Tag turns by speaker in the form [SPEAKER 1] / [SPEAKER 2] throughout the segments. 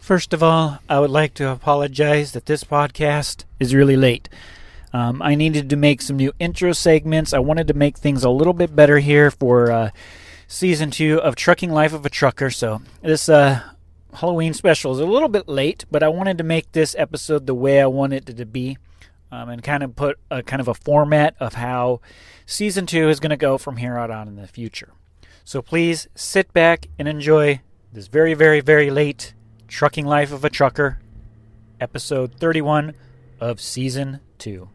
[SPEAKER 1] First of all, I would like to apologize that this podcast is really late. Um, I needed to make some new intro segments. I wanted to make things a little bit better here for uh, season two of Trucking Life of a Trucker. So this uh, Halloween special is a little bit late, but I wanted to make this episode the way I wanted it to be, um, and kind of put a kind of a format of how season two is going to go from here on out in the future. So please sit back and enjoy this very, very, very late Trucking Life of a Trucker, episode 31 of season 2.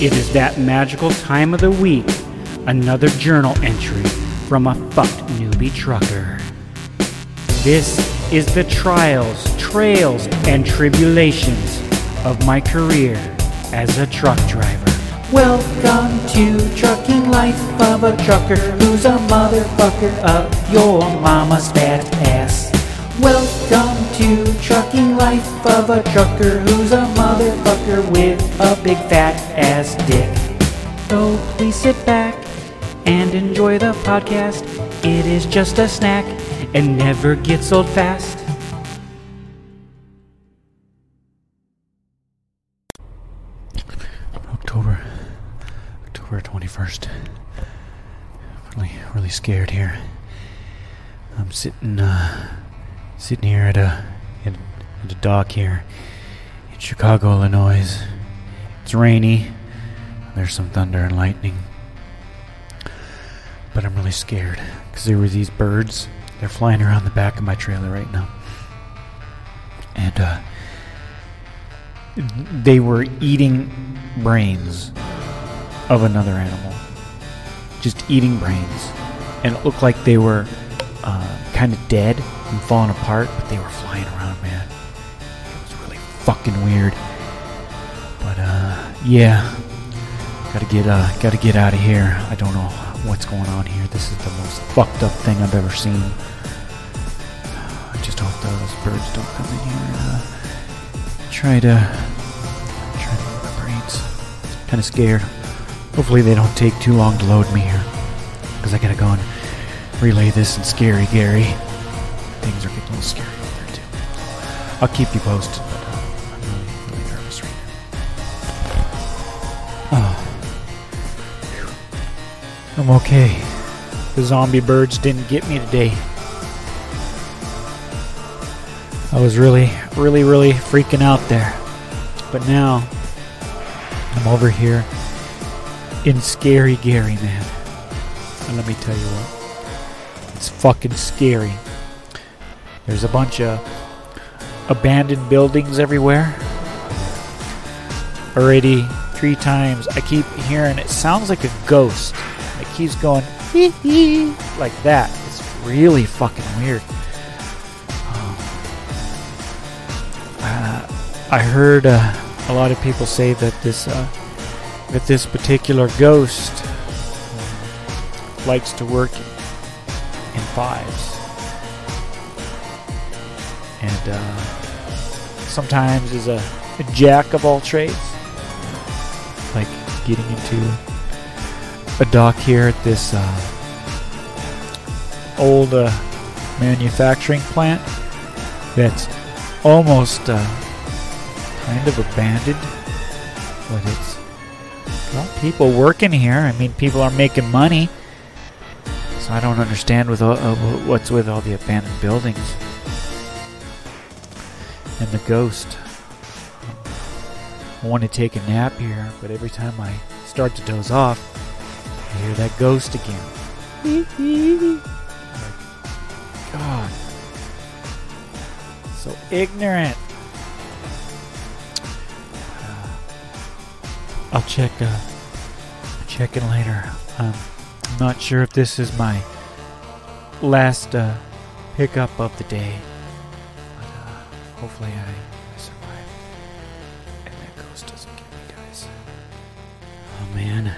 [SPEAKER 2] It is that magical time of the week. Another journal entry from a fucked newbie trucker. This is the trials, trails, and tribulations of my career as a truck driver.
[SPEAKER 1] Welcome to Trucking Life of a Trucker who's a motherfucker of your mama's fat ass. Welcome to Trucking Life of a Trucker who's a motherfucker with a big fat ass dick. So please sit back and enjoy the podcast. It is just a snack and never gets old fast.
[SPEAKER 3] 21st. Really, really scared here. I'm sitting, uh, sitting here at a, at, at a dock here in Chicago, Illinois. It's rainy. There's some thunder and lightning. But I'm really scared because there were these birds. They're flying around the back of my trailer right now. And, uh, they were eating brains of another animal. Just eating brains. And it looked like they were uh, kind of dead and falling apart, but they were flying around, man. It was really fucking weird. But, uh, yeah. Gotta get, uh, gotta get out of here. I don't know what's going on here. This is the most fucked up thing I've ever seen. I just hope those birds don't come in here and, uh, try to try to eat my brains. Kind of scared. Hopefully they don't take too long to load me here, because I gotta go and relay this and Scary Gary. Things are getting a little scary out there too. I'll keep you posted, but uh, I'm really, really nervous right now. I'm okay.
[SPEAKER 1] The zombie birds didn't get me today. I was really, really, really freaking out there. But now, I'm over here in Scary Gary, man. And let me tell you what, it's fucking scary. There's a bunch of abandoned buildings everywhere. Already three times, I keep hearing it sounds like a ghost. It keeps going hee hee like that. It's really fucking weird. Um, uh, I heard uh, a lot of people say that this uh, that this particular ghost likes to work in fives, and uh, sometimes is a, a jack of all trades, like getting into a dock here at this uh, old uh, manufacturing plant that's almost uh, kind of abandoned, but it's well, people working here. I mean, people are making money, so I don't understand with all, uh, what's with all the abandoned buildings and the ghost. I want to take a nap here, but every time I start to doze off, I hear that ghost again. God. So ignorant. I'll check. Uh, check in later. Um, I'm not sure if this is my last uh, pickup of the day, but uh, hopefully I, I survive and that ghost doesn't get me, guys. Oh man,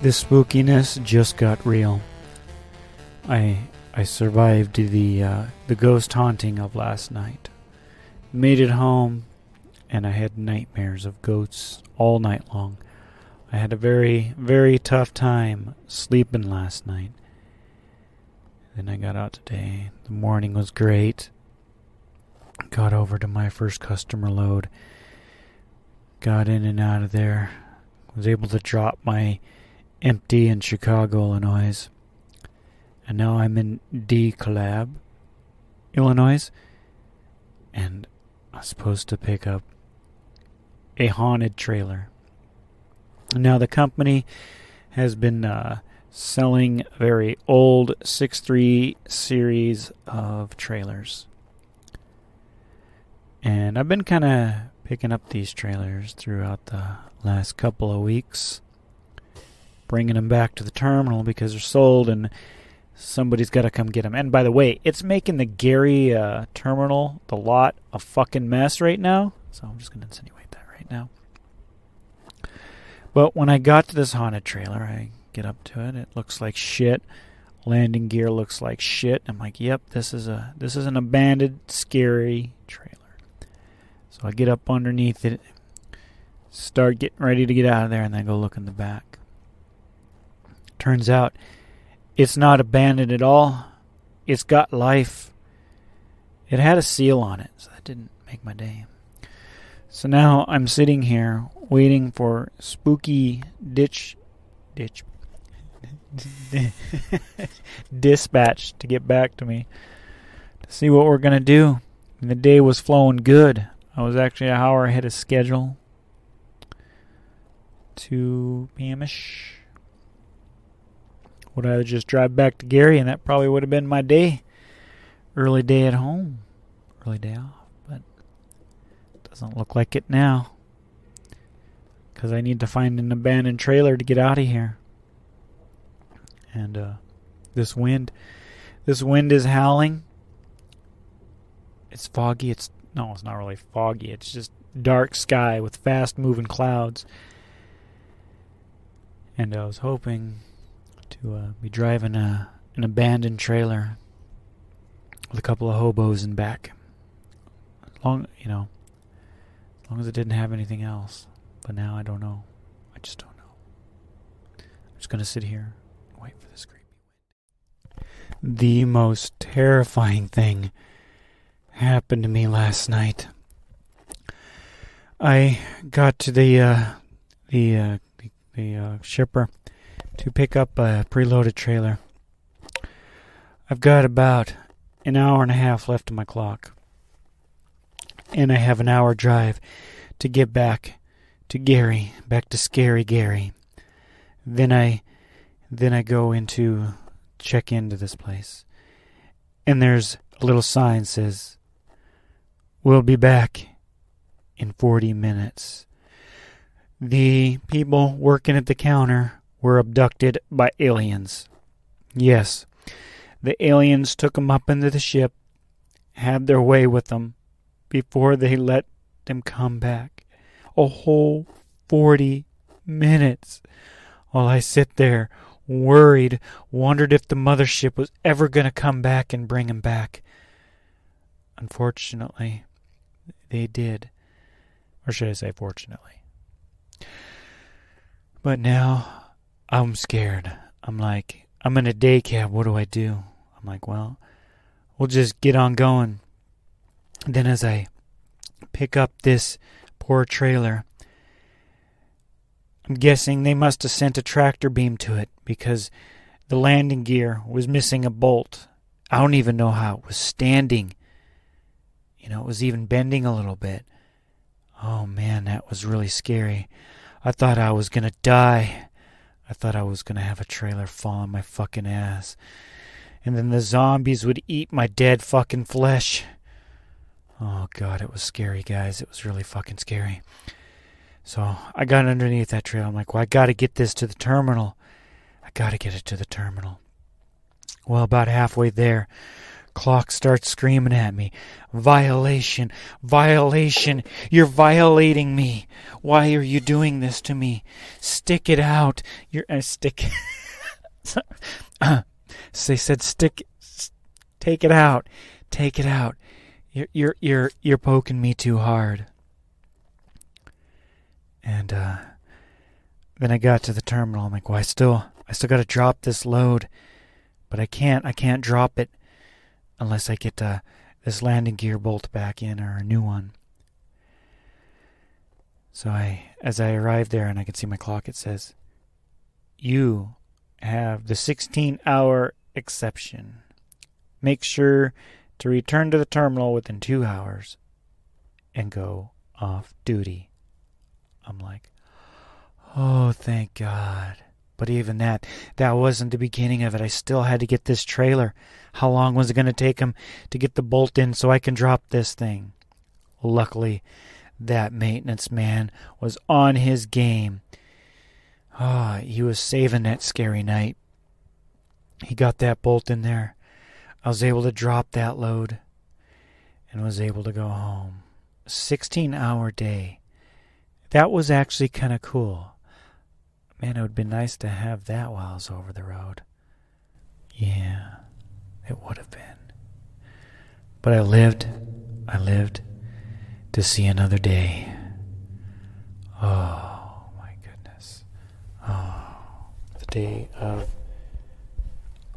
[SPEAKER 1] this spookiness just got real. I I survived the uh, the ghost haunting of last night. Made it home, and I had nightmares of goats all night long. I had a very, very tough time sleeping last night. Then I got out today. The morning was great. Got over to my first customer load. Got in and out of there. Was able to drop my empty in Chicago, Illinois. And now I'm in DeKalb, Illinois. And I'm supposed to pick up a haunted trailer. Now, the company has been uh, selling very old 6.3 series of trailers. And I've been kind of picking up these trailers throughout the last couple of weeks, bringing them back to the terminal because they're sold and somebody's got to come get them. And by the way, it's making the Gary uh, terminal, the lot, a fucking mess right now. So I'm just going to insinuate now. But when I got to this haunted trailer, I get up to it. It looks like shit. Landing gear looks like shit. I'm like, yep, this is a this is an abandoned, scary trailer. So I get up underneath it, start getting ready to get out of there, and then go look in the back. Turns out, it's not abandoned at all. It's got life. It had a seal on it, so that didn't make my day. So now I'm sitting here waiting for spooky ditch ditch dispatch to get back to me to see what we're going to do. And the day was flowing good. I was actually an hour ahead of schedule. 2 p.m. ish. Would I just drive back to Gary and that probably would have been my day. Early day at home. Early day off. Doesn't look like it now. Because I need to find an abandoned trailer to get out of here. And uh, this wind, this wind is howling. It's foggy. It's no, it's not really foggy. It's just dark sky with fast moving clouds. And I was hoping to uh, be driving a an abandoned trailer with a couple of hobos in back. Long, you know, long as it didn't have anything else. But now I don't know. I just don't know. I'm just gonna sit here and wait for this creepy wind. The most terrifying thing happened to me last night. I got to the uh, the uh, the, the uh, shipper to pick up a preloaded trailer. I've got about an hour and a half left on my clock, and I have an hour drive to get back to Gary, back to Scary Gary. Then I then I go into check into this place. And there's a little sign says We'll be back in 40 minutes. The people working at the counter were abducted by aliens. Yes, the aliens took them up into the ship, had their way with them before they let them come back. A whole 40 minutes. While I sit there, worried, wondered if the mothership was ever going to come back and bring him back. Unfortunately, they did. Or should I say, fortunately. But now I'm scared. I'm like, I'm in a day cab. What do I do? I'm like, well, we'll just get on going. Then as I pick up this poor trailer, I'm guessing they must have sent a tractor beam to it because the landing gear was missing a bolt. I don't even know how it was standing you know, it was even bending a little bit. Oh man, that was really scary. I thought I was gonna die. I thought I was gonna have a trailer fall on my fucking ass. And then the zombies would eat my dead fucking flesh. Oh god, it was scary, guys. It was really fucking scary. So I got underneath that trail. I'm like, well, I gotta get this to the terminal. I gotta get it to the terminal. Well, about halfway there, Clock starts screaming at me. Violation! Violation! You're violating me! Why are you doing this to me? Stick it out! You're uh, stick. so they said, "Stick, take it out, take it out." You're you're you're you're poking me too hard. And uh, then I got to the terminal. I'm like, well, I still, I still got to drop this load, but I can't, I can't drop it unless I get uh, this landing gear bolt back in or a new one. So I, as I arrive there and I can see my clock, it says, "You have the 16-hour exception. Make sure to return to the terminal within two hours and go off duty." I'm like, "Oh, thank God." But even that, that wasn't the beginning of it. I still had to get this trailer. How long was it going to take him to get the bolt in so I can drop this thing? Luckily, that maintenance man was on his game. Ah, oh, he was saving that scary night. He got that bolt in there. I was able to drop that load and was able to go home. 16 hour day. That was actually kind of cool. Man, it would be nice to have that while I was over the road. Yeah, it would have been. But I lived, I lived to see another day. Oh, my goodness. Oh, the day of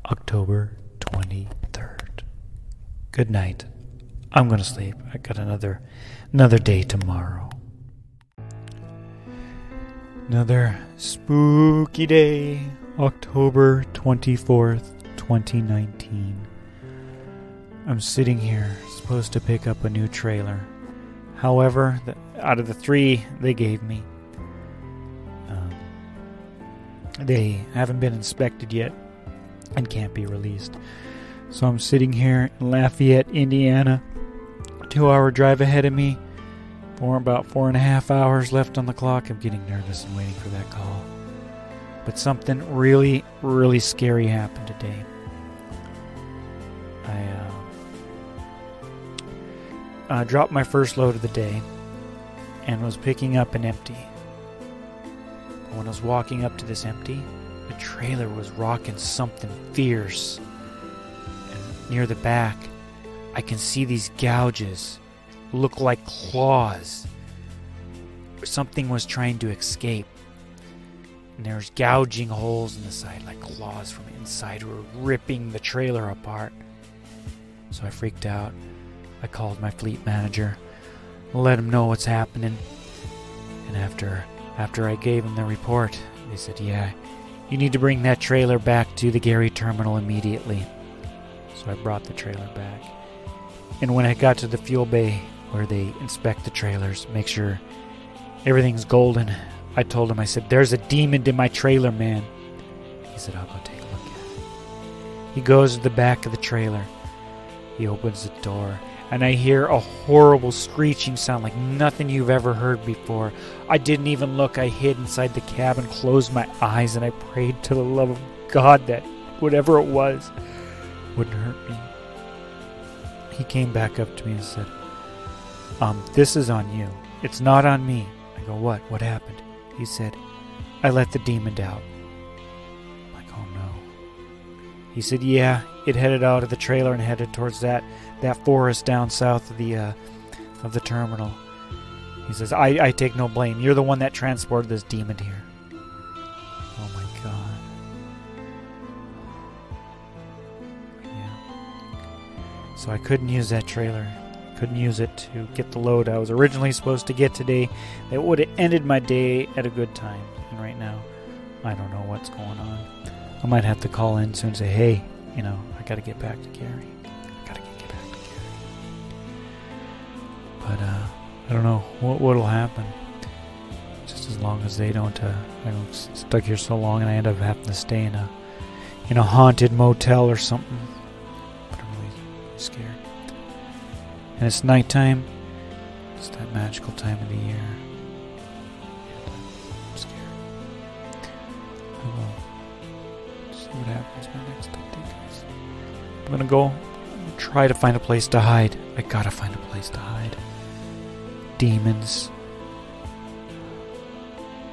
[SPEAKER 1] October 23rd. Good night. I'm going to sleep. I got another another day tomorrow. Another spooky day, October 24th, 2019. I'm sitting here, supposed to pick up a new trailer. However, the, out of the three they gave me, um, they haven't been inspected yet and can't be released. So I'm sitting here in Lafayette, Indiana, two hour drive ahead of me. For about four and a half hours left on the clock. I'm getting nervous and waiting for that call. But something really, really scary happened today. I uh, uh, dropped my first load of the day and was picking up an empty. When I was walking up to this empty, the trailer was rocking something fierce. Near the back, I can see these gouges look like claws. Something was trying to escape. And there's gouging holes in the side like claws from inside were ripping the trailer apart. So I freaked out. I called my fleet manager, let him know what's happening. And after after I gave him the report, they said, "Yeah, you need to bring that trailer back to the Gary terminal immediately." So I brought the trailer back. And when I got to the fuel bay where they inspect the trailers, make sure everything's golden, I told him, I said, "There's a demon in my trailer, man." He said, "I'll go take a look at it." He goes to the back of the trailer. He opens the door and I hear a horrible screeching sound like nothing you've ever heard before. I didn't even look. I hid inside the cabin, closed my eyes, and I prayed to the love of God that whatever it was wouldn't hurt me. He came back up to me and said, Um, this is on you. It's not on me. I go, What? What happened? He said, I let the demon out. I'm like, oh no. He said, Yeah, it headed out of the trailer and headed towards that that forest down south of the uh, of the terminal. He says, I, "I take no blame. You're the one that transported this demon here." So I couldn't use that trailer. Couldn't use it to get the load I was originally supposed to get today. That would have ended my day at a good time. And right now, I don't know what's going on. I might have to call in soon and say, "Hey, you know, I got to get back to Gary." I got to get back to Gary. But uh, I don't know what what'll happen. Just as long as they don't, uh, I'm stuck here so long, and I end up having to stay in a in a haunted motel or something. Scared. And it's nighttime. It's that magical time of the year. And uh, I'm scared. I will see what happens my next update. I'm gonna go try to find a place to hide. I gotta find a place to hide demons.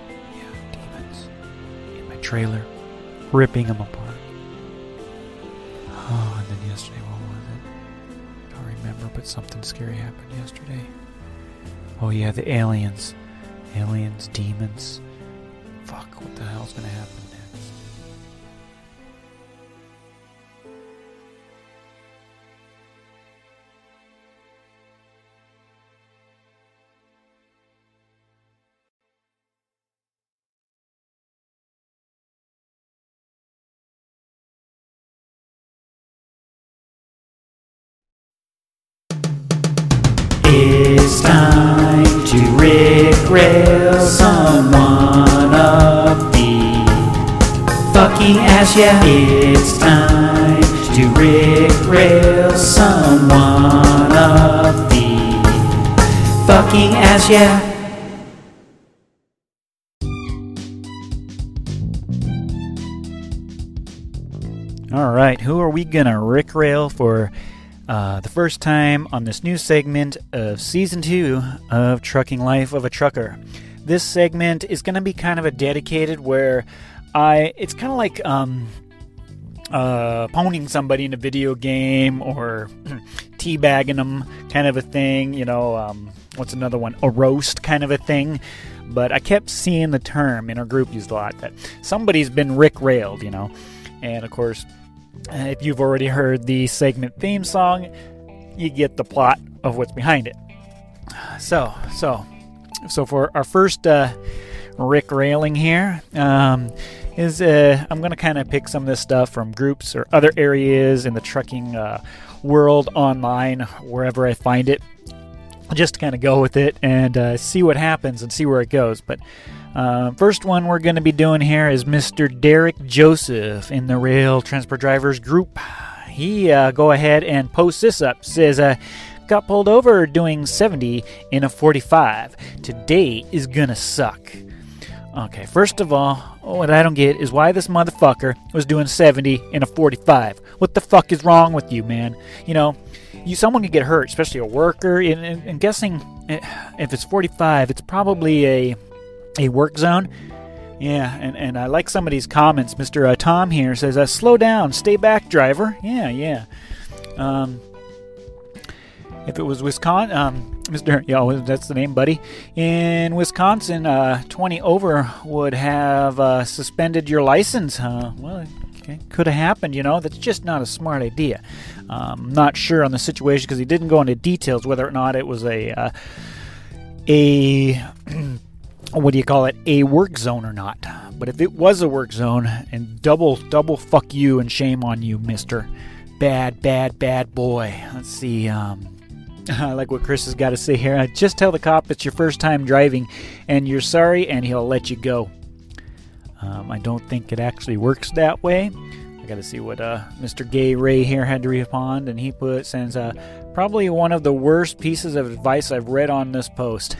[SPEAKER 1] Yeah, demons. In my trailer, ripping them apart. Oh, and then yesterday, what remember, but something scary happened yesterday. Oh, yeah, the aliens. Aliens, demons. Fuck, what the hell's gonna happen
[SPEAKER 2] yeah. It's time to rickroll someone of the fucking ass, yeah.
[SPEAKER 1] All right, who are we gonna rickrail for uh, the first time on this new segment of season two of Trucking Life of a Trucker? This segment is gonna be kind of a dedicated where I it's kind of like um, uh, somebody in a video game or teabagging them, kind of a thing. You know, um, what's another one? A roast, kind of a thing. But I kept seeing the term in our group used a lot that somebody's been Rick railed, you know. And of course, if you've already heard the segment theme song, you get the plot of what's behind it. So, so, so for our first uh, Rick railing here, um, is uh, I'm going to kind of pick some of this stuff from groups or other areas in the trucking uh, world online, wherever I find it. Just to kind of go with it and uh, see what happens and see where it goes. But uh, first one we're going to be doing here is Mr. Derek Joseph in the Rail Transport Drivers group. He uh, go ahead and posts this up. Says, uh, "Got pulled over doing 70 in a 45. Today is gonna suck." Okay, first of all, what I don't get is why this motherfucker was doing 70 in a 45. What the fuck is wrong with you, man? You know, you someone could get hurt, especially a worker. And, and, and guessing eh, if it's 45, it's probably a a work zone. Yeah, and, and I like some of these comments. Mr. Uh, Tom here says, uh, "Slow down, stay back, driver." Yeah, yeah. Um, if it was Wisconsin, um, Mr. Yeah, that's the name, buddy. In Wisconsin, uh, 20 over would have uh, suspended your license. Uh, well, could have happened, you know. That's just not a smart idea. Um, not sure on the situation because he didn't go into details whether or not it was a uh, a what do you call it a work zone or not. But if it was a work zone, and double double fuck you and shame on you, Mister Bad Bad Bad Boy. Let's see. Um, I like what Chris has got to say here. Just tell the cop it's your first time driving and you're sorry, and he'll let you go. Um, I don't think it actually works that way. I got to see what uh, Mr. Gay Ray here had to respond, and he put sends uh, probably one of the worst pieces of advice I've read on this post.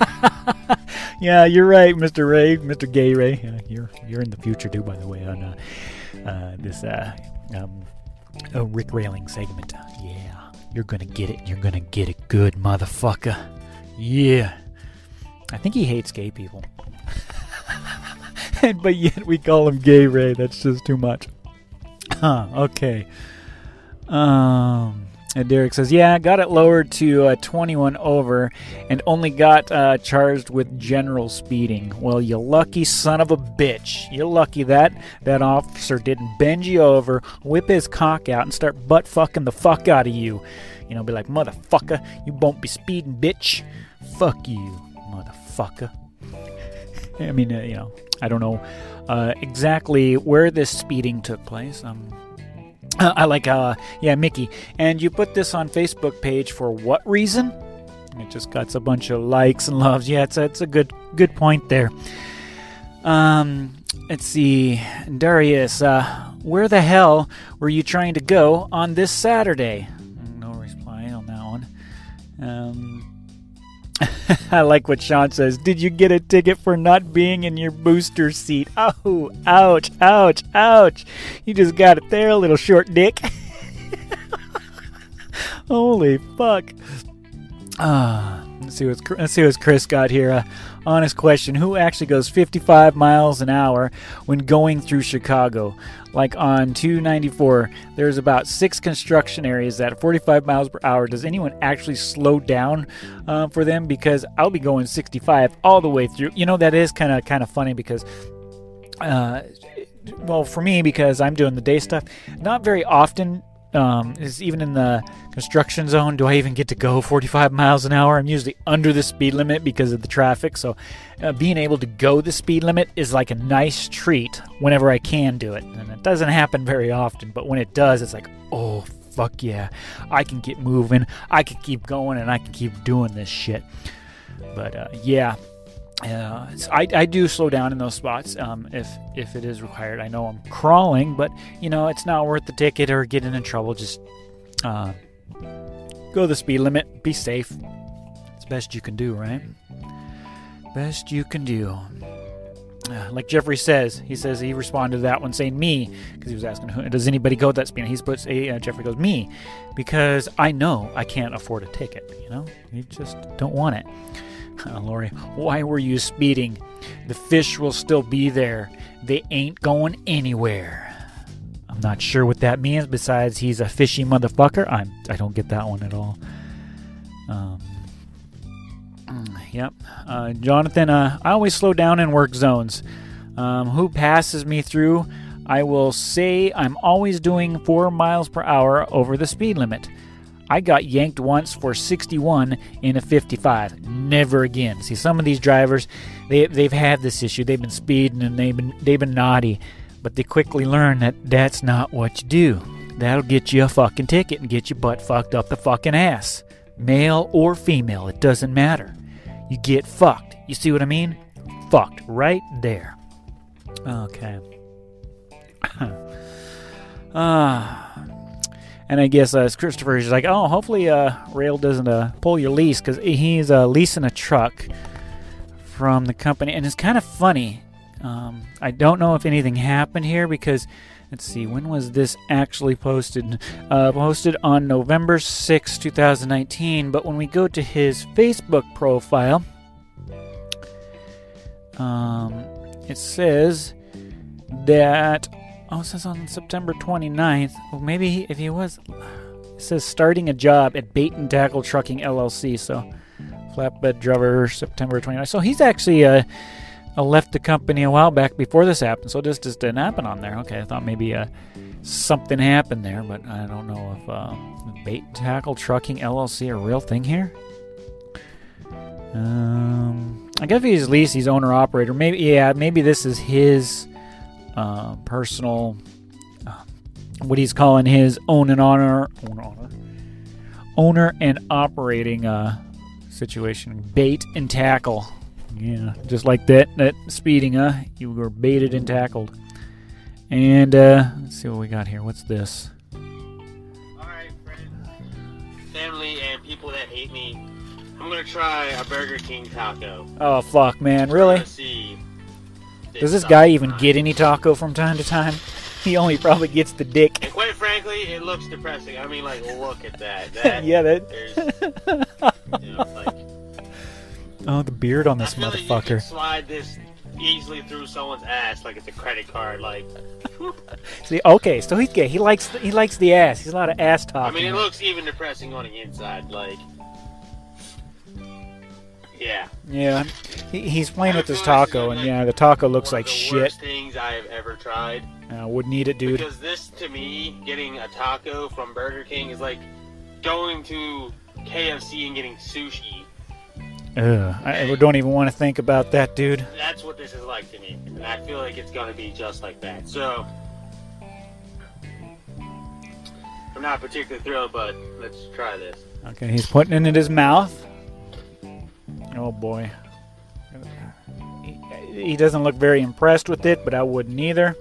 [SPEAKER 1] yeah, you're right, Mr. Ray, Mr. Gay Ray. Uh, you're you're in the future too, by the way, on uh, uh, this uh, um, uh, Rick railing segment. Yeah. You're gonna get it. You're gonna get it good, motherfucker. Yeah. I think he hates gay people. but yet we call him Gay Ray. That's just too much. Huh, okay. Um, and Derek says, Yeah, got it lowered to uh, 21 over and only got uh, charged with general speeding. Well, you lucky son of a bitch. You're lucky that that officer didn't bend you over, whip his cock out, and start butt fucking the fuck out of you. You know, be like, Motherfucker, you won't be speeding, bitch. Fuck you, motherfucker. I mean, uh, you know, I don't know uh, exactly where this speeding took place. Um, I like, uh, yeah, Mickey. And you put this on Facebook page for what reason? It just got a bunch of likes and loves. Yeah, it's a, it's a good good point there. Um, let's see, Darius. Uh, where the hell were you trying to go on this Saturday? No reply on that one. Um, I like what Sean says. Did you get a ticket for not being in your booster seat? Oh, ouch, ouch, ouch. You just got it there, little short dick. Holy fuck. Ah. Let's see what let's see what Chris got here. Uh, honest question: Who actually goes 55 miles an hour when going through Chicago? Like on 294, there's about six construction areas at 45 miles per hour. Does anyone actually slow down uh, for them? Because I'll be going 65 all the way through. You know that is kind of kind of funny because. Uh, well, for me, because I'm doing the day stuff, not very often um, is even in the construction zone. Do I even get to go 45 miles an hour? I'm usually under the speed limit because of the traffic. So, uh, being able to go the speed limit is like a nice treat whenever I can do it. And it doesn't happen very often, but when it does, it's like, oh, fuck yeah. I can get moving, I can keep going, and I can keep doing this shit. But uh, yeah, uh, I, I do slow down in those spots um, if if it is required. I know I'm crawling, but you know it's not worth the ticket or getting in trouble. Just uh, go the speed limit, be safe. It's best you can do, right? Best you can do. Uh, like Jeffrey says, he says he responded to that one saying me because he was asking, who does anybody go that speed? He puts a uh, Jeffrey goes me because I know I can't afford a ticket. You know, you just don't want it. Uh, Lori, why were you speeding? The fish will still be there. They ain't going anywhere. I'm not sure what that means. Besides, he's a fishy motherfucker. I'm. I don't get that one at all. Um. Yep. Uh, Jonathan, uh, I always slow down in work zones. Um, who passes me through? I will say I'm always doing four miles per hour over the speed limit. I got yanked once for 61 in a 55. Never again. See, some of these drivers, they they've had this issue. They've been speeding and they've been they've been naughty, but they quickly learn that that's not what you do. That'll get you a fucking ticket and get your butt fucked up the fucking ass. Male or female, it doesn't matter. You get fucked. You see what I mean? Fucked right there. Okay. Ah. And I guess uh, Christopher is like, oh, hopefully uh, Rail doesn't uh, pull your lease because he's uh, leasing a truck from the company. And it's kind of funny. Um, I don't know if anything happened here because, let's see, when was this actually posted? Uh, posted on November 6, 2019. But when we go to his Facebook profile, um, it says that Oh, it says on September 29th. Well, maybe he, if he was. It says starting a job at Bait and Tackle Trucking LLC. So, flatbed driver, September 29th. So, he's actually uh, uh, left the company a while back before this happened. So, this just didn't happen on there. Okay, I thought maybe uh, something happened there, but I don't know if uh, Bait and Tackle Trucking LLC a real thing here. Um, I guess he's lease, he's owner operator. Maybe, yeah, maybe this is his uh, personal, uh, what he's calling his own and honor, own honor, owner and operating uh, situation. Bait and tackle. Yeah, just like that. That speeding, huh? You were baited and tackled. And uh, let's see what we got here. What's this?
[SPEAKER 4] Alright, friends, family, and people that hate me. I'm gonna try a Burger King taco.
[SPEAKER 1] Oh fuck, man! Really?
[SPEAKER 4] see
[SPEAKER 1] does this guy even get any taco from time to time? He only probably gets the dick.
[SPEAKER 4] And quite frankly, it looks depressing. I mean, like, look at that. that
[SPEAKER 1] yeah, that.
[SPEAKER 4] You know, like,
[SPEAKER 1] oh, the beard on this motherfucker.
[SPEAKER 4] Like slide this easily through someone's ass like it's a credit card. Like,
[SPEAKER 1] see, okay, so he's gay. He likes he likes the ass. He's a lot of ass talking.
[SPEAKER 4] I mean, it looks even depressing on the inside. Like, yeah.
[SPEAKER 1] Yeah. He, he's playing with his taco, and yeah, the taco looks like shit.
[SPEAKER 4] Worst things I have ever tried.
[SPEAKER 1] I uh, wouldn't eat it, dude.
[SPEAKER 4] Because this, to me, getting a taco from Burger King is like going to KFC and getting sushi.
[SPEAKER 1] Ugh, I don't even want to think about that, dude.
[SPEAKER 4] That's what this is like to me, and I feel like it's gonna be just like that. So, I'm not particularly thrilled, but let's try this.
[SPEAKER 1] Okay, he's putting it in his mouth. Oh boy. He, he doesn't look very impressed with it, but I wouldn't either.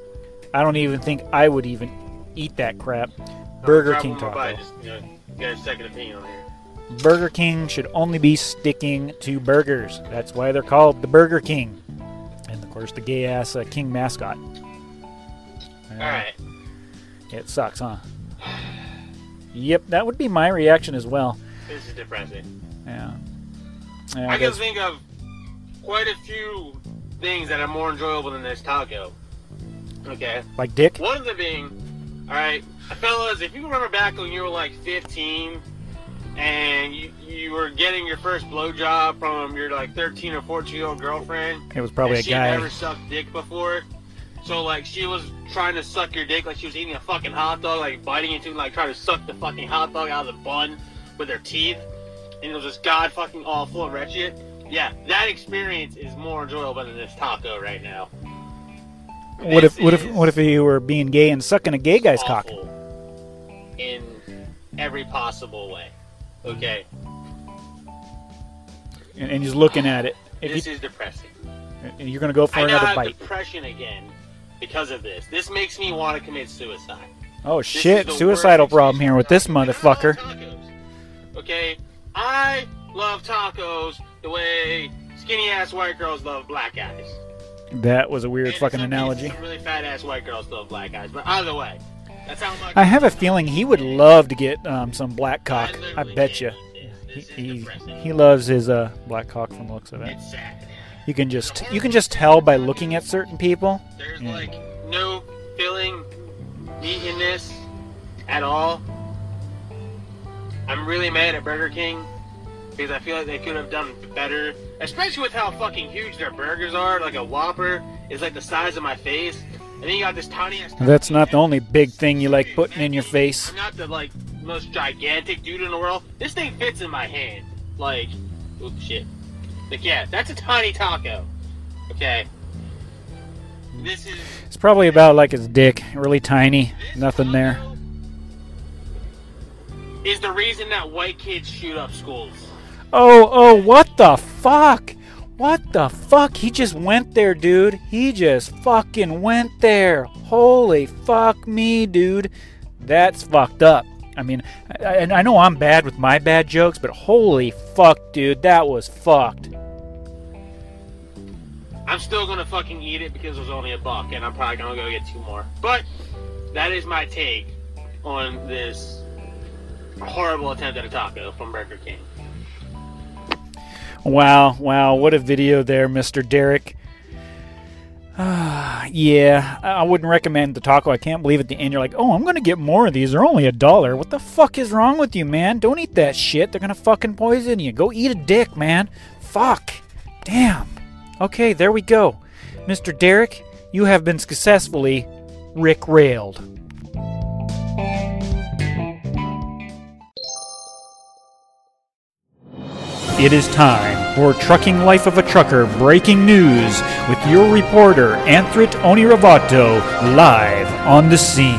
[SPEAKER 1] I don't even think I would even eat that crap. Burger King taco.
[SPEAKER 4] Just, you know, get a second opinion on here.
[SPEAKER 1] Burger King should only be sticking to burgers. That's why they're called the Burger King. And of course, the gay ass uh, King mascot.
[SPEAKER 4] Uh, Alright.
[SPEAKER 1] It sucks, huh? Yep, that would be my reaction as well.
[SPEAKER 4] This is depressing.
[SPEAKER 1] Yeah. Yeah,
[SPEAKER 4] I can think of quite a few things that are more enjoyable than this taco. Okay.
[SPEAKER 1] like dick.
[SPEAKER 4] One of them being, all right, fellas, if you remember back when you were like 15 and you, you were getting your first blowjob from your like 13 or 14 year old girlfriend,
[SPEAKER 1] It was probably a
[SPEAKER 4] and she
[SPEAKER 1] guy.
[SPEAKER 4] never sucked dick before. So like she was trying to suck your dick like she was eating a fucking hot dog, like biting into it, like trying to suck the fucking hot dog out of the bun with her teeth, and it was just god fucking awful and wretched. Yeah, that experience is more enjoyable than this taco right now.
[SPEAKER 1] What if
[SPEAKER 4] This
[SPEAKER 1] what if what if you were being gay and sucking a gay guy's cock?
[SPEAKER 4] In every possible way. Okay,
[SPEAKER 1] And, and he's looking at it. If
[SPEAKER 4] this
[SPEAKER 1] you,
[SPEAKER 4] is depressing.
[SPEAKER 1] and you're gonna go for
[SPEAKER 4] I now
[SPEAKER 1] another
[SPEAKER 4] have
[SPEAKER 1] bite.
[SPEAKER 4] depression again because of this. This makes me want to commit suicide.
[SPEAKER 1] Oh
[SPEAKER 4] This
[SPEAKER 1] shit! Suicidal problem here with this
[SPEAKER 4] experience. And I love
[SPEAKER 1] motherfucker.
[SPEAKER 4] Okay, I love tacos the way skinny ass white girls love black guys.
[SPEAKER 1] That was a weird
[SPEAKER 4] And
[SPEAKER 1] fucking analogy.
[SPEAKER 4] really fat ass white girls love black guys. But either way, that's how much.
[SPEAKER 1] I have a feeling he would love to get um, some black cock. I
[SPEAKER 4] literally
[SPEAKER 1] bet you. He,
[SPEAKER 4] This, this is
[SPEAKER 1] he, he loves his uh, black cock from the looks of it. You can just you can just tell by looking at certain people.
[SPEAKER 4] There's
[SPEAKER 1] Yeah.
[SPEAKER 4] like no filling meat in this at all. I'm really mad at Burger King because I feel like they could have done better, especially with how fucking huge their burgers are. Like a Whopper is like the size of my face, and then you got this tiny.
[SPEAKER 1] That's not the only big thing you like putting in your face.
[SPEAKER 4] I'm not the like most gigantic dude in the world. This thing fits in my hand. Like, oops, shit. Like, yeah, that's a tiny taco. Okay. This is
[SPEAKER 1] It's probably about like his dick, really tiny, nothing there.
[SPEAKER 4] Is the reason that white kids shoot up schools.
[SPEAKER 1] Oh, oh, what the fuck? What the fuck? He just went there, dude. He just fucking went there. Holy fuck me, dude. That's fucked up. I mean, I, and I know I'm bad with my bad jokes, but holy fuck, dude, that was fucked.
[SPEAKER 4] I'm still gonna fucking eat it because it was only a buck, and I'm probably gonna go get two more. But that is my take on this horrible attempt at a taco from Burger King.
[SPEAKER 1] Wow, wow, what a video there, Mr. Derek. Ah, yeah, I wouldn't recommend the taco. I can't believe at the end you're like, oh, I'm gonna get more of these. They're only a dollar. What the fuck is wrong with you, man? Don't eat that shit. They're gonna fucking poison you. Go eat a dick, man. Fuck. Damn. Okay, there we go. Mr. Derek, you have been successfully Rick railed. It is time for Trucking Life of a Trucker breaking news with your reporter, Anthrit Oniravato, live on the scene.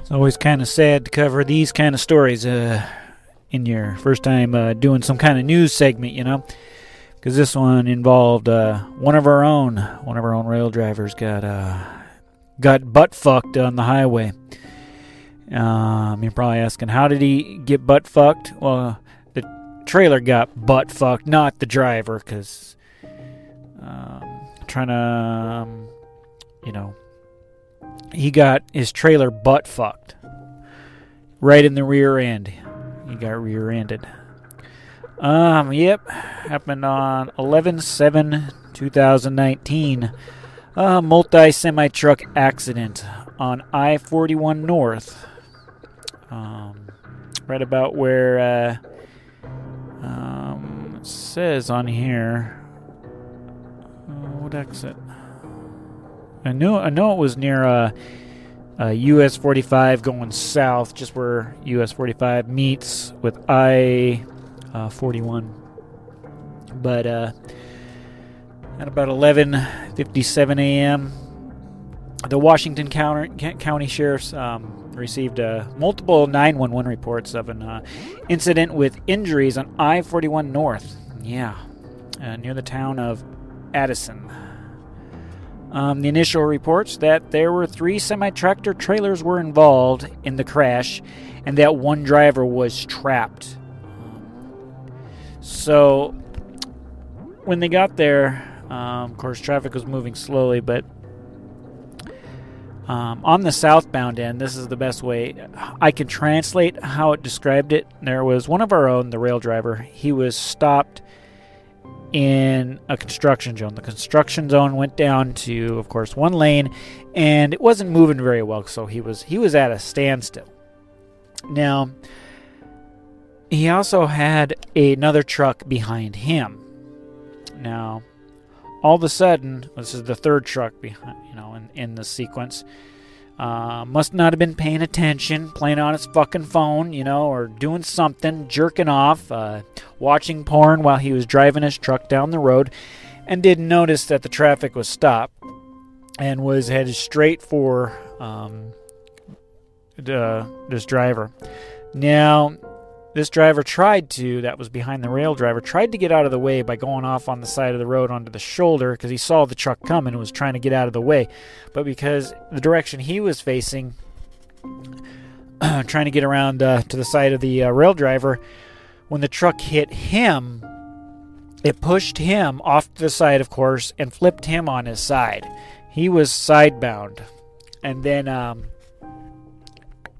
[SPEAKER 1] It's always kind of sad to cover these kind of stories uh, in your first time uh, doing some kind of news segment, you know? Because this one involved uh, one of our own, one of our own rail drivers got uh, got butt fucked on the highway. Um, you're probably asking, how did he get butt fucked? Well, the trailer got butt fucked, not the driver, because um, trying to, um, you know, he got his trailer butt fucked right in the rear end. He got rear ended. Um, yep, happened on 11 7 2019 a multi semi truck accident on I 41 North. Um, right about where uh, um, it says on here. Uh, what exit? I knew I know it was near uh, uh, US 45 going south, just where US 45 meets with I uh, 41. But uh, at about 11:57 a.m., the Washington County, Sheriff's um, received uh, multiple 911 reports of an uh, incident with injuries on I-41 North. Yeah, uh, near the town of Addison. Um, the initial reports that there were three semi-tractor trailers were involved in the crash, and that one driver was trapped. So, when they got there, um, of course, traffic was moving slowly, but Um, on the southbound end, this is the best way I can translate how it described it. There was one of our own, the rail driver. He was stopped in a construction zone. The construction zone went down to, of course, one lane, and it wasn't moving very well. So he was he was at a standstill. Now, he also had another truck behind him. Now, all of a sudden, this is the third truck behind, you know, in, in the sequence. Uh, must not have been paying attention, playing on his fucking phone, you know, or doing something, jerking off, uh, watching porn while he was driving his truck down the road, and didn't notice that the traffic was stopped and was headed straight for um, this driver. Now, this driver tried to, that was behind the rail driver, tried to get out of the way by going off on the side of the road onto the shoulder because he saw the truck coming and was trying to get out of the way. But because the direction he was facing, trying to get around uh, to the side of the uh, rail driver, when the truck hit him, it pushed him off to the side, of course, and flipped him on his side. He was sidebound. And then um,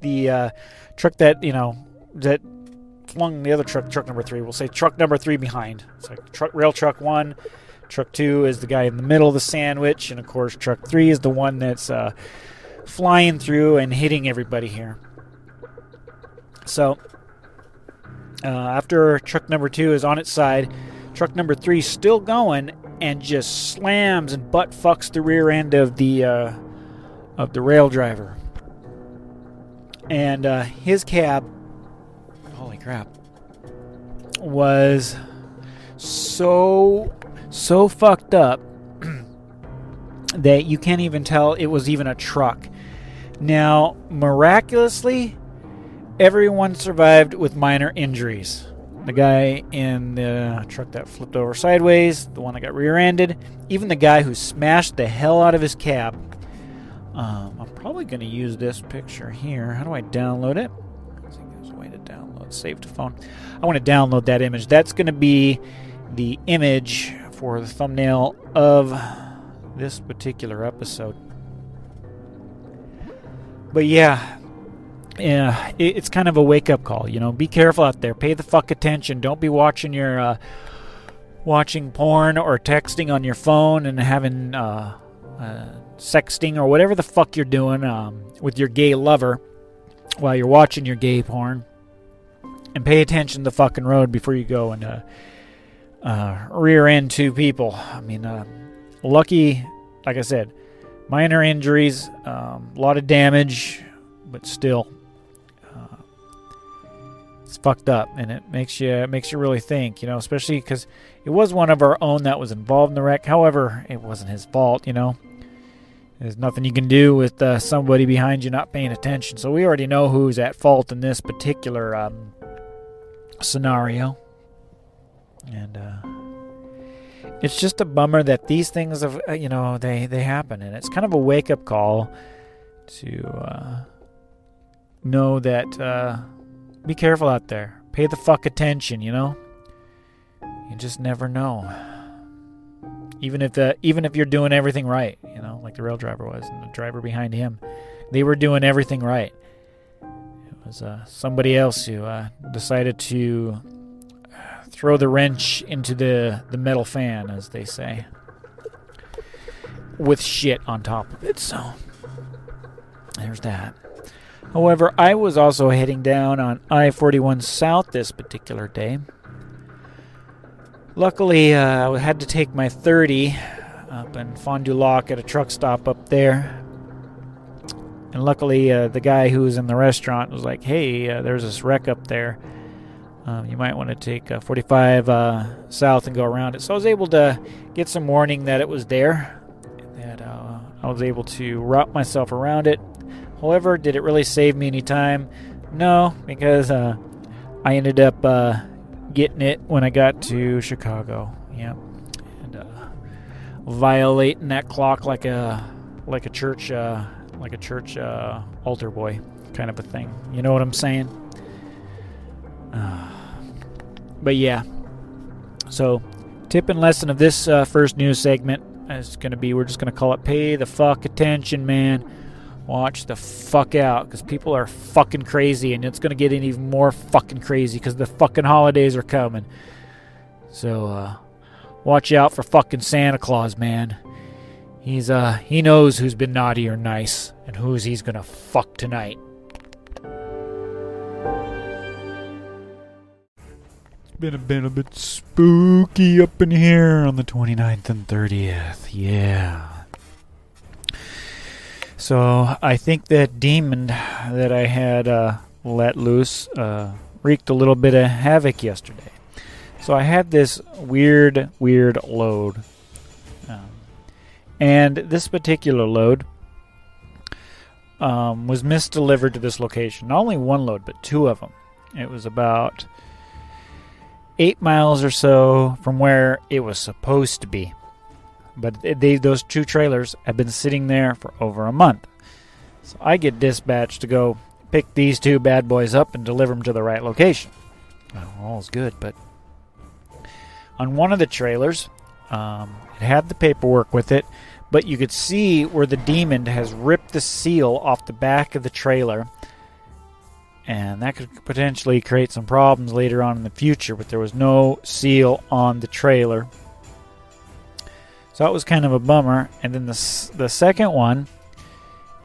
[SPEAKER 1] the uh, truck that, you know, that flung the other truck, truck number three. We'll say truck number three behind. It's like truck, rail truck one. Truck two is the guy in the middle of the sandwich, and of course, truck three is the one that's uh, flying through and hitting everybody here. So, uh, after truck number two is on its side, truck number three still going and just slams and butt fucks the rear end of the uh, of the rail driver, and uh, his cab crap, was so so fucked up that you can't even tell it was even a truck. Now, miraculously, everyone survived with minor injuries. The guy in the truck that flipped over sideways, the one that got rear ended, even the guy who smashed the hell out of his cab. Um, I'm probably going to use this picture here. How do I download it? Save to phone. I want to download that image. That's going to be the image for the thumbnail of this particular episode. But yeah, yeah, it's kind of a wake up call. You know, be careful out there. Pay the fuck attention. Don't be watching your uh, watching porn or texting on your phone and having uh, uh, sexting or whatever the fuck you're doing um, with your gay lover while you're watching your gay porn and pay attention to the fucking road before you go and uh, uh, rear end two people. I mean, uh, lucky, like I said, minor injuries, um, a lot of damage, but still, uh, it's fucked up, and it makes you it makes you really think, you know, especially because it was one of our own that was involved in the wreck. However, it wasn't his fault, you know. There's nothing you can do with uh, somebody behind you not paying attention. So we already know who's at fault in this particular um, scenario. And uh, it's just a bummer that these things have, uh, you know, they, they happen. And it's kind of a wake up call to uh, know that uh, be careful out there. Pay the fuck attention, you know? You just never know. Even if the even if you're doing everything right, you know, like the rail driver was and the driver behind him, they were doing everything right was uh, somebody else who uh, decided to throw the wrench into the, the metal fan, as they say, with shit on top of it. So there's that. However, I was also heading down on I 41 South this particular day. Luckily, uh, I had to take my 30 up in Fond du Lac at a truck stop up there and luckily, uh, the guy who was in the restaurant was like, "Hey, uh, there's this wreck up there. Um, you might want to take uh, 45 uh, south and go around it." So I was able to get some warning that it was there. That uh, I was able to route myself around it. However, did it really save me any time? No, because uh, I ended up getting it when I got to Chicago. Yeah, and violating that clock like a like a church like a church uh, altar boy kind of a thing. You know what I'm saying? Uh, but yeah. So, tip and lesson of this uh, first news segment is going to be we're just going to call it pay the fuck attention, man. Watch the fuck out because people are fucking crazy and it's going to get even more fucking crazy because the fucking holidays are coming. So, uh, watch out for fucking Santa Claus, man. He's, uh, he knows who's been naughty or nice and who's he's to fuck tonight. It's been a, been a bit spooky up in here on the 29th and 30th. Yeah. So I think that demon that I had uh, let loose uh, wreaked a little bit of havoc yesterday. So I had this weird, weird load. And this particular load um, was misdelivered to this location. Not only one load, but two of them. It was about eight miles or so from where it was supposed to be. But they, those two trailers have been sitting there for over a month. So I get dispatched to go pick these two bad boys up and deliver them to the right location. All's good, but on one of the trailers, um, it had the paperwork with it, but you could see where the demon has ripped the seal off the back of the trailer. And that could potentially create some problems later on in the future, but there was no seal on the trailer. So that was kind of a bummer. And then the, the second one,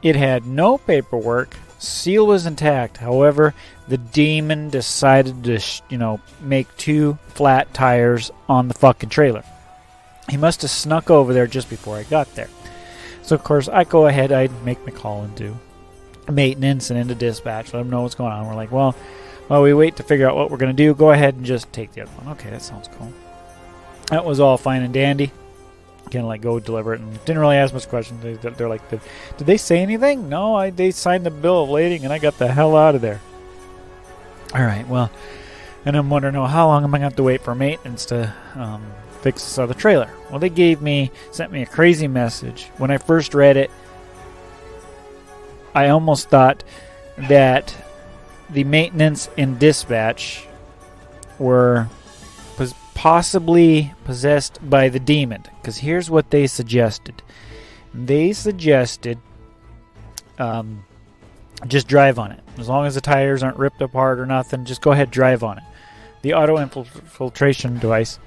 [SPEAKER 1] it had no paperwork. Seal was intact. However, the demon decided to, you know, make two flat tires on the fucking trailer. He must have snuck over there just before I got there. So, of course, I go ahead, I make my call into maintenance and into dispatch, let them know what's going on. We're like, well, while we wait to figure out what we're going to do, go ahead and just take the other one. Okay, that sounds cool. That was all fine and dandy kind of like go deliver it and didn't really ask much questions. They, they're like, did, they say anything? No, I they signed the bill of lading and I got the hell out of there. All right, well, and I'm wondering, how long am I going to have to wait for maintenance to um, fix this other trailer? Well, they gave me, sent me a crazy message. When I first read it, I almost thought that the maintenance and dispatch were possibly possessed by the demon. Because here's what they suggested they suggested um, just drive on it. As long as the tires aren't ripped apart or nothing, just go ahead drive on it. The auto infiltration device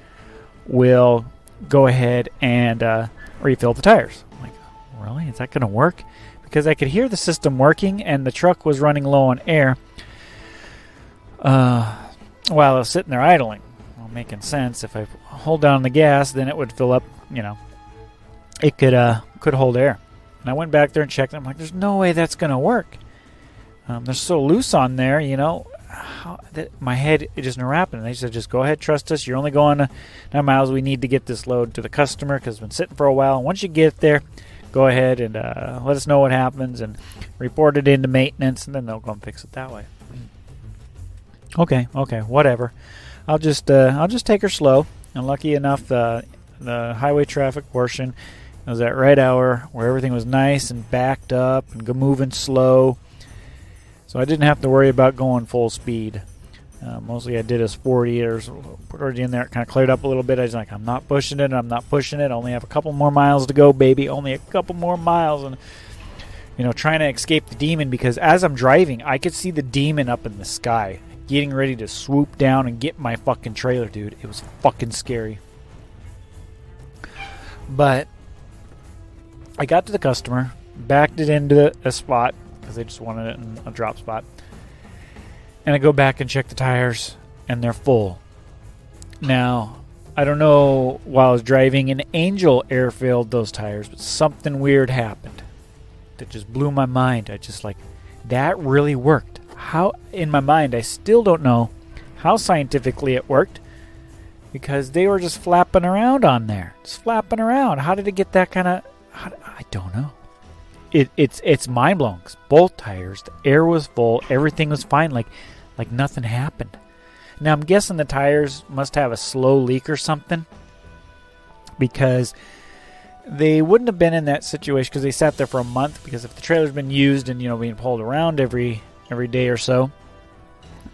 [SPEAKER 1] will go ahead and uh, refill the tires. I'm like, really? Is that going to work? Because I could hear the system working and the truck was running low on air uh, while I was sitting there idling making sense. If I hold down the gas, then it would fill up. You know, it could uh could hold air. And I went back there and checked. I'm like, there's no way that's gonna work. Um, they're so loose on there, you know. How, that, my head it just wrapping. And they said, just go ahead, trust us. You're only going nine miles. We need to get this load to the customer because it's been sitting for a while. And once you get there, go ahead and uh, let us know what happens and report it into maintenance, and then they'll go and fix it that way. Okay, okay, whatever. I'll just uh, I'll just take her slow. And lucky enough, the the highway traffic portion was at right hour where everything was nice and backed up and moving slow. So I didn't have to worry about going full speed. Uh, mostly I did a sporty or already in there. It kind of cleared up a little bit. I was like, I'm not pushing it. I'm not pushing it. I only have a couple more miles to go, baby. Only a couple more miles. And, you know, trying to escape the demon because as I'm driving, I could see the demon up in the sky getting ready to swoop down and get my fucking trailer, dude. It was fucking scary. But I got to the customer, backed it into a spot because they just wanted it in a drop spot. And I go back and check the tires, and they're full. Now, I don't know while I was driving, an angel air filled those tires, but something weird happened that just blew my mind. I just like, that really worked how in my mind I still don't know how scientifically it worked because they were just flapping around on there, just flapping around. How did it get that kind of? I don't know. It, it's it's mind blowing. Both tires, the air was full, everything was fine, like like nothing happened. Now I'm guessing the tires must have a slow leak or something because they wouldn't have been in that situation because they sat there for a month. Because if the trailer's been used and you know being pulled around every every day or so,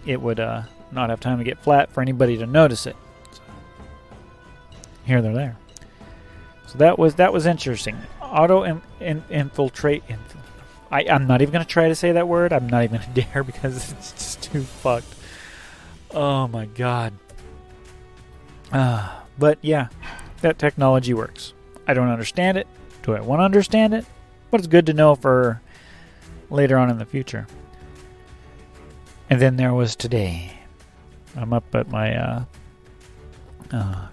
[SPEAKER 1] it would uh, not have time to get flat for anybody to notice it. So, here they're there. So that was that was interesting. Auto in, in, infiltrate. I, I'm not even going to try to say that word. I'm not even going to dare because it's just too fucked. Oh my god. Uh, but yeah, that technology works. I don't understand it. Do I want to understand it? But it's good to know for later on in the future. And then there was today. I'm up at my uh, uh,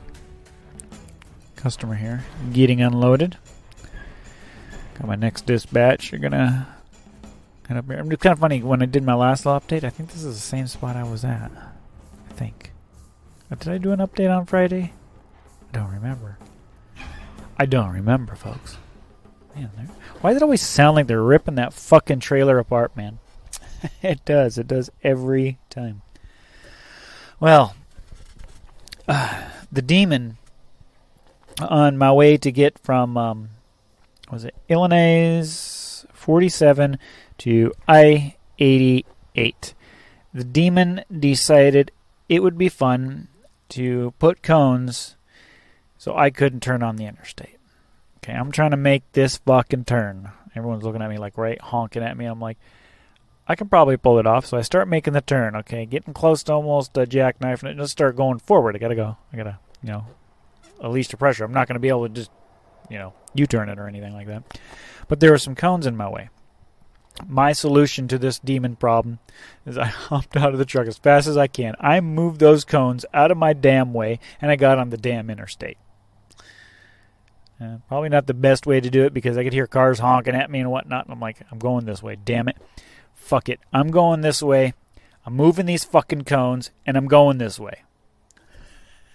[SPEAKER 1] customer here, getting unloaded. Got my next dispatch. You're gonna up here. It's kind of funny when I did my last little update. I think this is the same spot I was at. I think. Uh, did I do an update on Friday? I don't remember. I don't remember, folks. Man, why does it always sound like they're ripping that fucking trailer apart, man? it does. It does every time. Well, uh, the demon on my way to get from um, was it Illinois 47 to I 88. The demon decided it would be fun to put cones so I couldn't turn on the interstate. Okay, I'm trying to make this fucking turn. Everyone's looking at me like right honking at me. I'm like, I can probably pull it off. So I start making the turn. Okay, getting close to almost a jackknife, and just start going forward. I gotta go. I gotta, you know, release the pressure. I'm not gonna be able to just, you know, U-turn it or anything like that. But there were some cones in my way. My solution to this demon problem is I hopped out of the truck as fast as I can. I moved those cones out of my damn way, and I got on the damn interstate. Uh, probably not the best way to do it because I could hear cars honking at me and whatnot. And I'm like, I'm going this way. Damn it. Fuck it. I'm going this way. I'm moving these fucking cones and I'm going this way.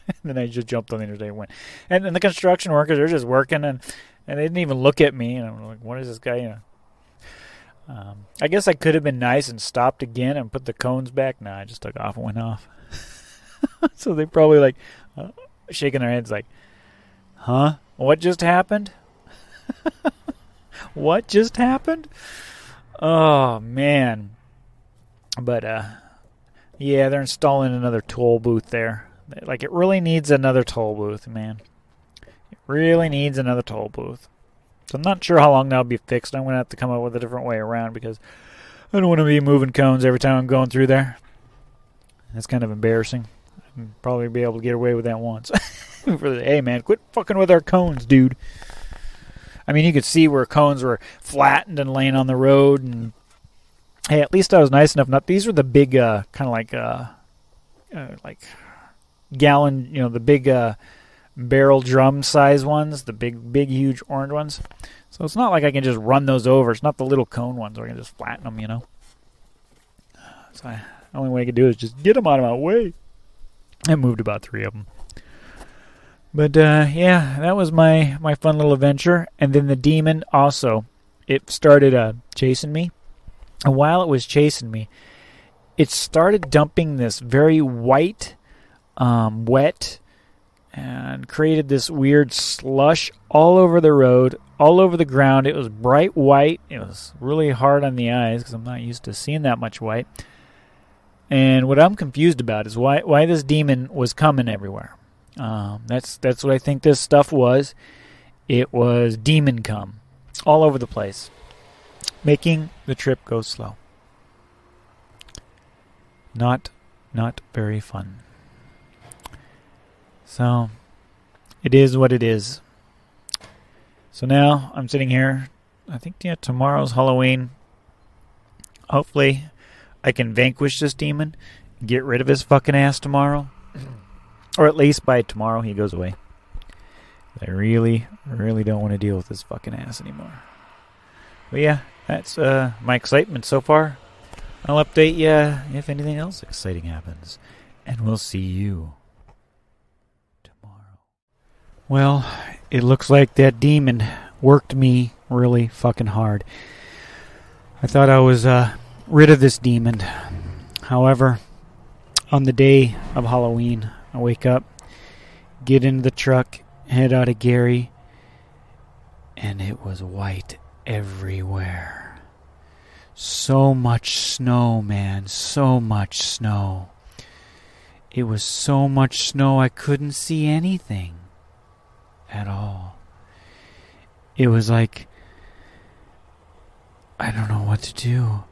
[SPEAKER 1] And then I just jumped on the interstate and went. And, and the construction workers are just working and, and they didn't even look at me. And I'm like, what is this guy? You know. Um, I guess I could have been nice and stopped again and put the cones back. No, I just took off and went off. so they probably like uh, shaking their heads like, huh? What just happened? what just happened? Oh man. But uh yeah, they're installing another toll booth there. Like it really needs another toll booth, man. It really needs another toll booth. So I'm not sure how long that'll be fixed. I'm gonna have to come up with a different way around because I don't want to be moving cones every time I'm going through there. That's kind of embarrassing. I'll probably be able to get away with that once. hey man, quit fucking with our cones, dude. I mean, you could see where cones were flattened and laying on the road, and hey, at least I was nice enough. Not these were the big, uh, kind of like, uh, uh, like gallon, you know, the big uh, barrel drum size ones, the big, big, huge orange ones. So it's not like I can just run those over. It's not the little cone ones I can just flatten them, you know. So I, the only way I could do is just get them out of my way. I moved about three of them. But uh, yeah, that was my my fun little adventure. And then the demon also, it started uh, chasing me. And while it was chasing me, it started dumping this very white, um, wet, and created this weird slush all over the road, all over the ground. It was bright white. It was really hard on the eyes because I'm not used to seeing that much white. And what I'm confused about is why why this demon was coming everywhere. Um, that's that's what I think this stuff was. It was demon come all over the place, making the trip go slow. Not not very fun. So it is what it is. So now I'm sitting here. I think yeah, tomorrow's Halloween. Hopefully, I can vanquish this demon, get rid of his fucking ass tomorrow. Or at least by tomorrow he goes away. I really, really don't want to deal with this fucking ass anymore. But yeah, that's uh, my excitement so far. I'll update you if anything else exciting happens. And we'll see you. Well, it looks like that demon worked me really fucking hard. I thought I was uh, rid of this demon. However, on the day of Halloween, I wake up, get into the truck, head out of Gary, and it was white everywhere. So much snow, man, so much snow. It was so much snow I couldn't see anything at all. It was like I don't know what to do.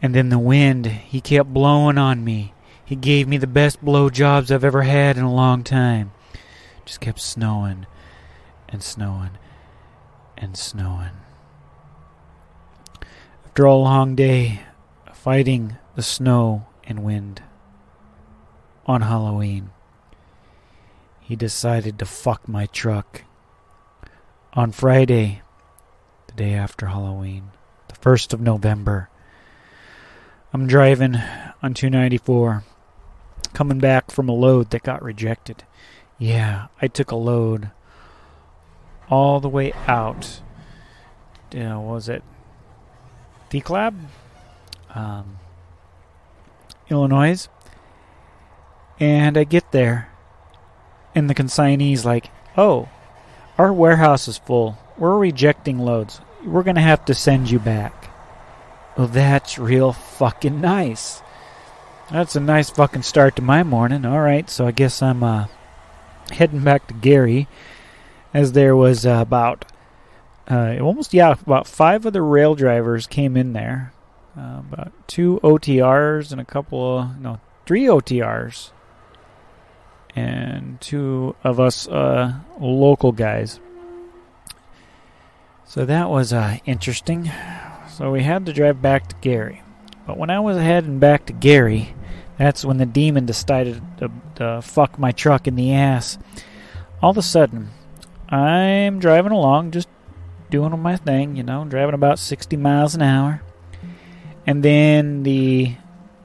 [SPEAKER 1] And then the wind, he kept blowing on me. He gave me the best blow jobs I've ever had in a long time. Just kept snowing and snowing and snowing. After a long day fighting the snow and wind on Halloween, he decided to fuck my truck. On Friday, the day after Halloween, the 1st of November, I'm driving on 294, coming back from a load that got rejected. Yeah, I took a load all the way out. You know, was it DeKalb, um, Illinois? And I get there, and the consignee's like, "Oh, our warehouse is full. We're rejecting loads. We're gonna have to send you back." Well, that's real fucking nice. That's a nice fucking start to my morning. All right, so I guess I'm uh, heading back to Gary, as there was uh, about uh, almost yeah about five other rail drivers came in there, uh, about two OTRs and a couple of no three OTRs, and two of us uh, local guys. So that was uh, interesting. So we had to drive back to Gary. But when I was heading back to Gary, that's when the demon decided to, to fuck my truck in the ass. All of a sudden, I'm driving along, just doing my thing, you know, driving about 60 miles an hour. And then the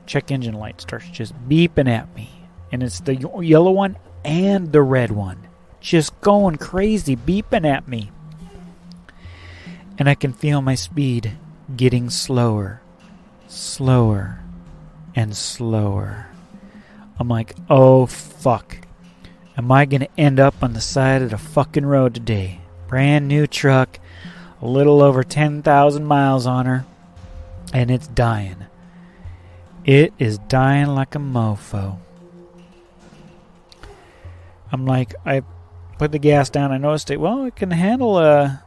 [SPEAKER 1] check engine light starts just beeping at me. And it's the yellow one and the red one. Just going crazy, beeping at me. And I can feel my speed getting slower, slower, and slower. I'm like, oh fuck. Am I going to end up on the side of the fucking road today? Brand new truck, a little over 10,000 miles on her, and it's dying. It is dying like a mofo. I'm like, I put the gas down. I noticed it. Well, it can handle uh, a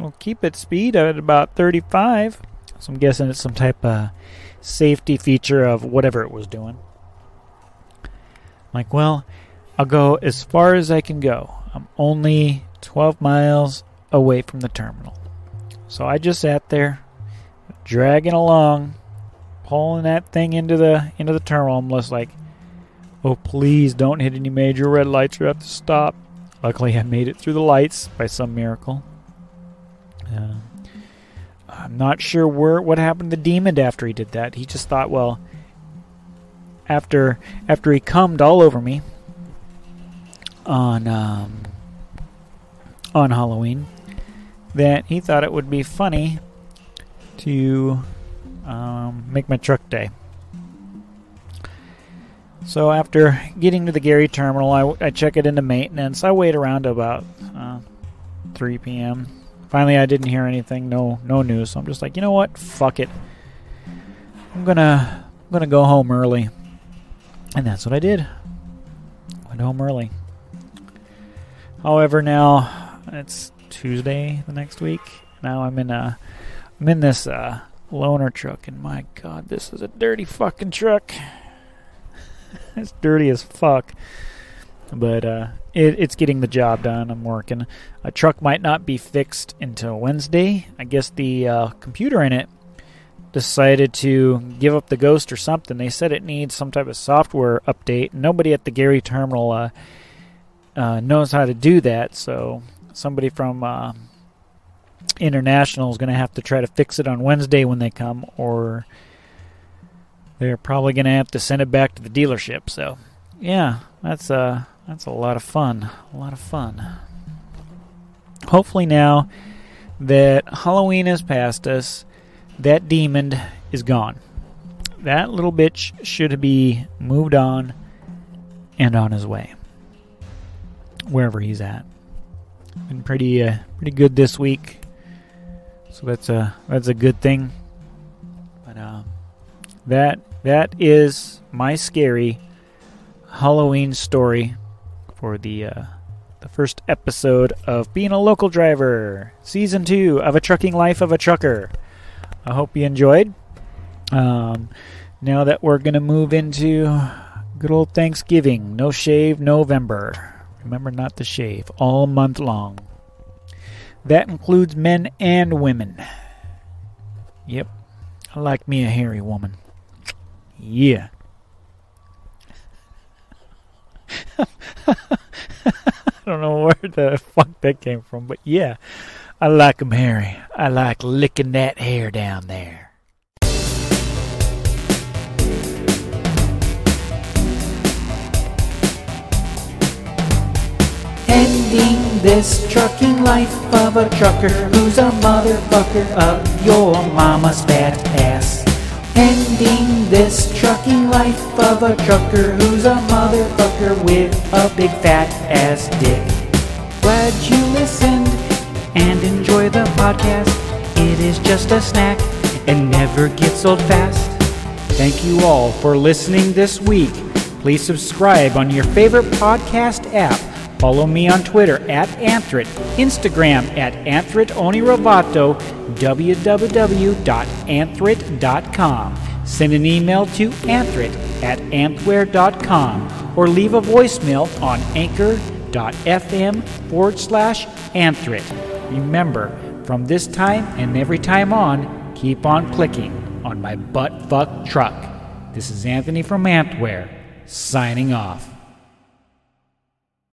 [SPEAKER 1] We'll keep its speed at about 35. So I'm guessing it's some type of safety feature of whatever it was doing. I'm like, well, I'll go as far as I can go. I'm only 12 miles away from the terminal. So I just sat there, dragging along, pulling that thing into the into the terminal. I'm just like, oh please don't hit any major red lights or have to stop. Luckily I made it through the lights by some miracle. Uh, I'm not sure where what happened to the Demon after he did that. He just thought, well, after after he cummed all over me on um, on Halloween, that he thought it would be funny to um, make my truck day. So after getting to the Gary terminal, I, I check it into maintenance. I wait around about uh, 3 p.m. Finally, I didn't hear anything. No, no news. So I'm just like, you know what? Fuck it. I'm gonna, I'm gonna go home early, and that's what I did. Went home early. However, now it's Tuesday the next week. Now I'm in a, I'm in this uh, loaner truck, and my God, this is a dirty fucking truck. it's dirty as fuck. But uh, it, it's getting the job done. I'm working. A truck might not be fixed until Wednesday. I guess the uh, computer in it decided to give up the ghost or something. They said it needs some type of software update. Nobody at the Gary terminal uh, uh, knows how to do that, so somebody from uh, International is going to have to try to fix it on Wednesday when they come, or they're probably going to have to send it back to the dealership. So, yeah, that's uh that's a lot of fun. A lot of fun. Hopefully, now that Halloween has passed us, that demon is gone. That little bitch should be moved on and on his way. Wherever he's at. Been pretty uh, pretty good this week. So that's a that's a good thing. That that is my scary Halloween story for the uh, the first episode of being a local driver, season two of a trucking life of a trucker. I hope you enjoyed. Um, now that we're to move into good old Thanksgiving, no shave November. Remember not to shave all month long. That includes men and women. Yep, I like me a hairy woman. Yeah. I don't know where the fuck that came from, but yeah, I like 'em hairy. I like licking that hair down there. Ending this trucking life of a trucker who's a motherfucker of your mama's fat ass. Ending this trucking life of a trucker who's a motherfucker with a big fat ass dick. Glad you listened and enjoy the podcast. It is just a snack and never gets old fast. Thank you all for listening this week. Please subscribe on your favorite podcast app. Follow me on Twitter at Anthrit, Instagram at Anthrit Onirovato, www.anthrit.com. Send an email to anthrit at anthware.com or leave a voicemail on anchor.fm forward slash anthrit. Remember, from this time and every time on, keep on clicking on my butt fuck truck. This is Anthony from Antware, signing off.